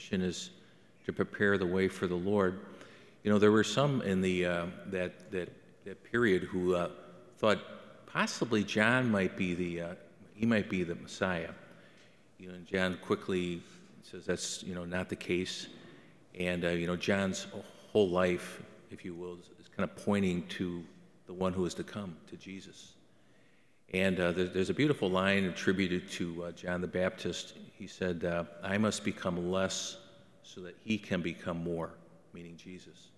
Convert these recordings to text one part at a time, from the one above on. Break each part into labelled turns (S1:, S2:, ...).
S1: mission is to prepare the way for the Lord. You know, there were some in the uh, that that that period who uh, thought possibly John might be the uh, he might be the Messiah. You know, and John quickly says that's you know not the case, and uh, you know John's whole life, if you will, is, is, kind of pointing to the one who is to come, to Jesus. And uh, there, there's a beautiful line attributed to uh, John the Baptist. He said, uh, "I must become less, so that he can become more," meaning Jesus.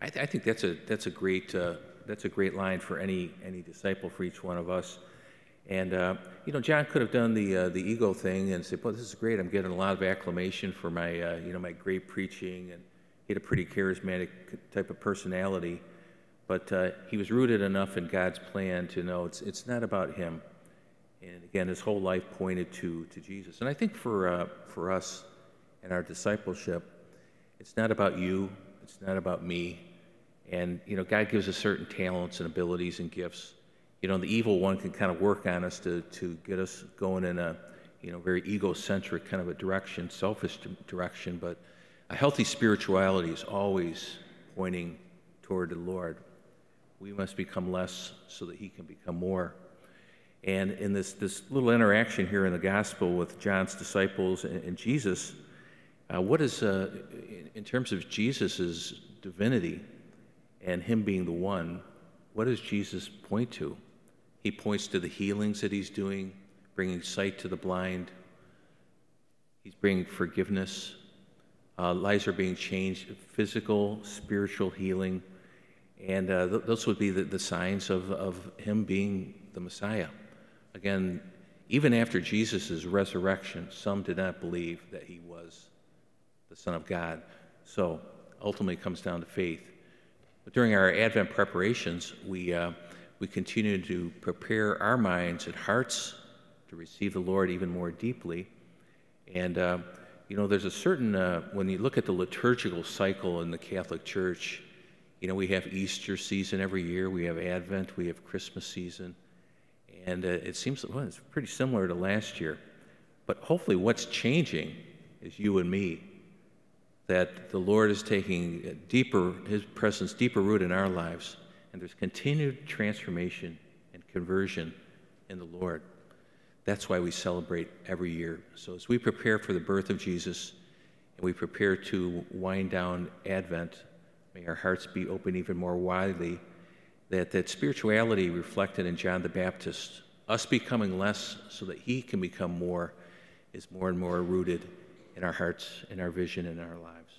S1: I, th- I think that's a that's a great uh, that's a great line for any any disciple for each one of us. And uh, you know, John could have done the uh, the ego thing and said, "Well, this is great. I'm getting a lot of acclamation for my you know my great preaching." And he had a pretty charismatic type of personality, but uh, he was rooted enough in God's plan to know it's it's not about him. And again, his whole life pointed to to Jesus. And I think for uh, for us and our discipleship, it's not about you. It's not about me. And, you know, God gives us certain talents and abilities and gifts. You know, the evil one can kind of work on us to, to get us going in a, you know, very egocentric kind of a direction, selfish direction. But a healthy spirituality is always pointing toward the Lord. We must become less so that He can become more. And in this, this little interaction here in the gospel with John's disciples and, and Jesus, uh, what is, uh, in, in terms of Jesus' divinity, and Him being the one, what does Jesus point to? He points to the healings that He's doing, bringing sight to the blind. He's bringing forgiveness. Uh, lives are being changed, physical, spiritual healing. And uh, th- those would be the, the signs of, of Him being the Messiah. Again, even after Jesus' resurrection, some did not believe that He was the Son of God. So ultimately, it comes down to faith. But during our Advent preparations, we, uh, we continue to prepare our minds and hearts to receive the Lord even more deeply. And, uh, you know, there's a certain, uh, when you look at the liturgical cycle in the Catholic Church, you know, we have Easter season every year, we have Advent, we have Christmas season. And uh, it seems well, it's pretty similar to last year. But hopefully, what's changing is you and me that the Lord is taking deeper, His presence deeper root in our lives, and there's continued transformation and conversion in the Lord. That's why we celebrate every year. So as we prepare for the birth of Jesus and we prepare to wind down Advent, may our hearts be open even more widely. That, that spirituality reflected in John the Baptist, us becoming less so that he can become more, is more and more rooted in our hearts, in our vision, in our lives.